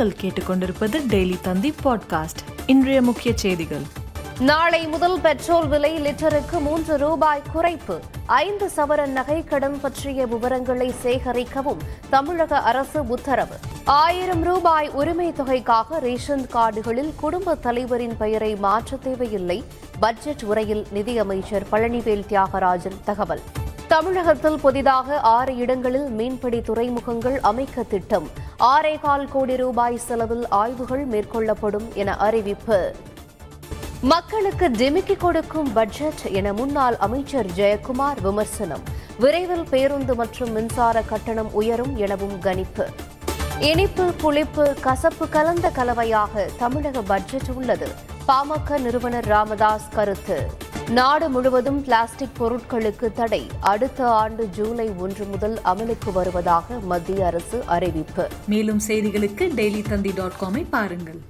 நீங்கள் கேட்டுக்கொண்டிருப்பது டெய்லி தந்தி பாட்காஸ்ட். இன்றைய முக்கிய செய்திகள். நாளை முதல் பெட்ரோல் விலை லிட்டருக்கு மூன்று ரூபாய் குறைப்பு. ஐந்து சவரன் கடன் பற்றிய விவரங்களை சேகரிக்கவும் தமிழக அரசு உத்தரவு. ஆயிரம் ரூபாய் உரிமை தொகைக்காக ரேஷன் கார்டுகளில் குடும்ப தலைவரின் பெயரை மாற்ற தேவையில்லை. பட்ஜெட் உரையில் நிதியமைச்சர் பழனிவேல் தியாகராஜன் தகவல். தமிழகத்தில் புதிதாக ஆறு இடங்களில் மீன்பிடி துறைமுகங்கள் அமைக்க திட்டம். ஆறே கால் கோடி ரூபாய் செலவில் ஆய்வுகள் மேற்கொள்ளப்படும் என அறிவிப்பு. மக்களுக்கு டிமிக்கி கொடுக்கும் பட்ஜெட் என முன்னாள் அமைச்சர் ஜெயக்குமார் விமர்சனம். விரைவில் பேருந்து மற்றும் மின்சார கட்டணம் உயரும் எனவும் கணிப்பு. இனிப்பு புளிப்பு கசப்பு கலந்த கலவையாக தமிழக பட்ஜெட் உள்ளது. பாமக நிறுவனர் ராமதாஸ் கருத்து. நாடு முழுவதும் பிளாஸ்டிக் பொருட்களுக்கு தடை. அடுத்த ஆண்டு ஜூலை ஒன்று முதல் அமலுக்கு வருவதாக மத்திய அரசு அறிவிப்பு. மேலும் செய்திகளுக்கு டெய்லி தந்தி டாட் காமை பாருங்கள்.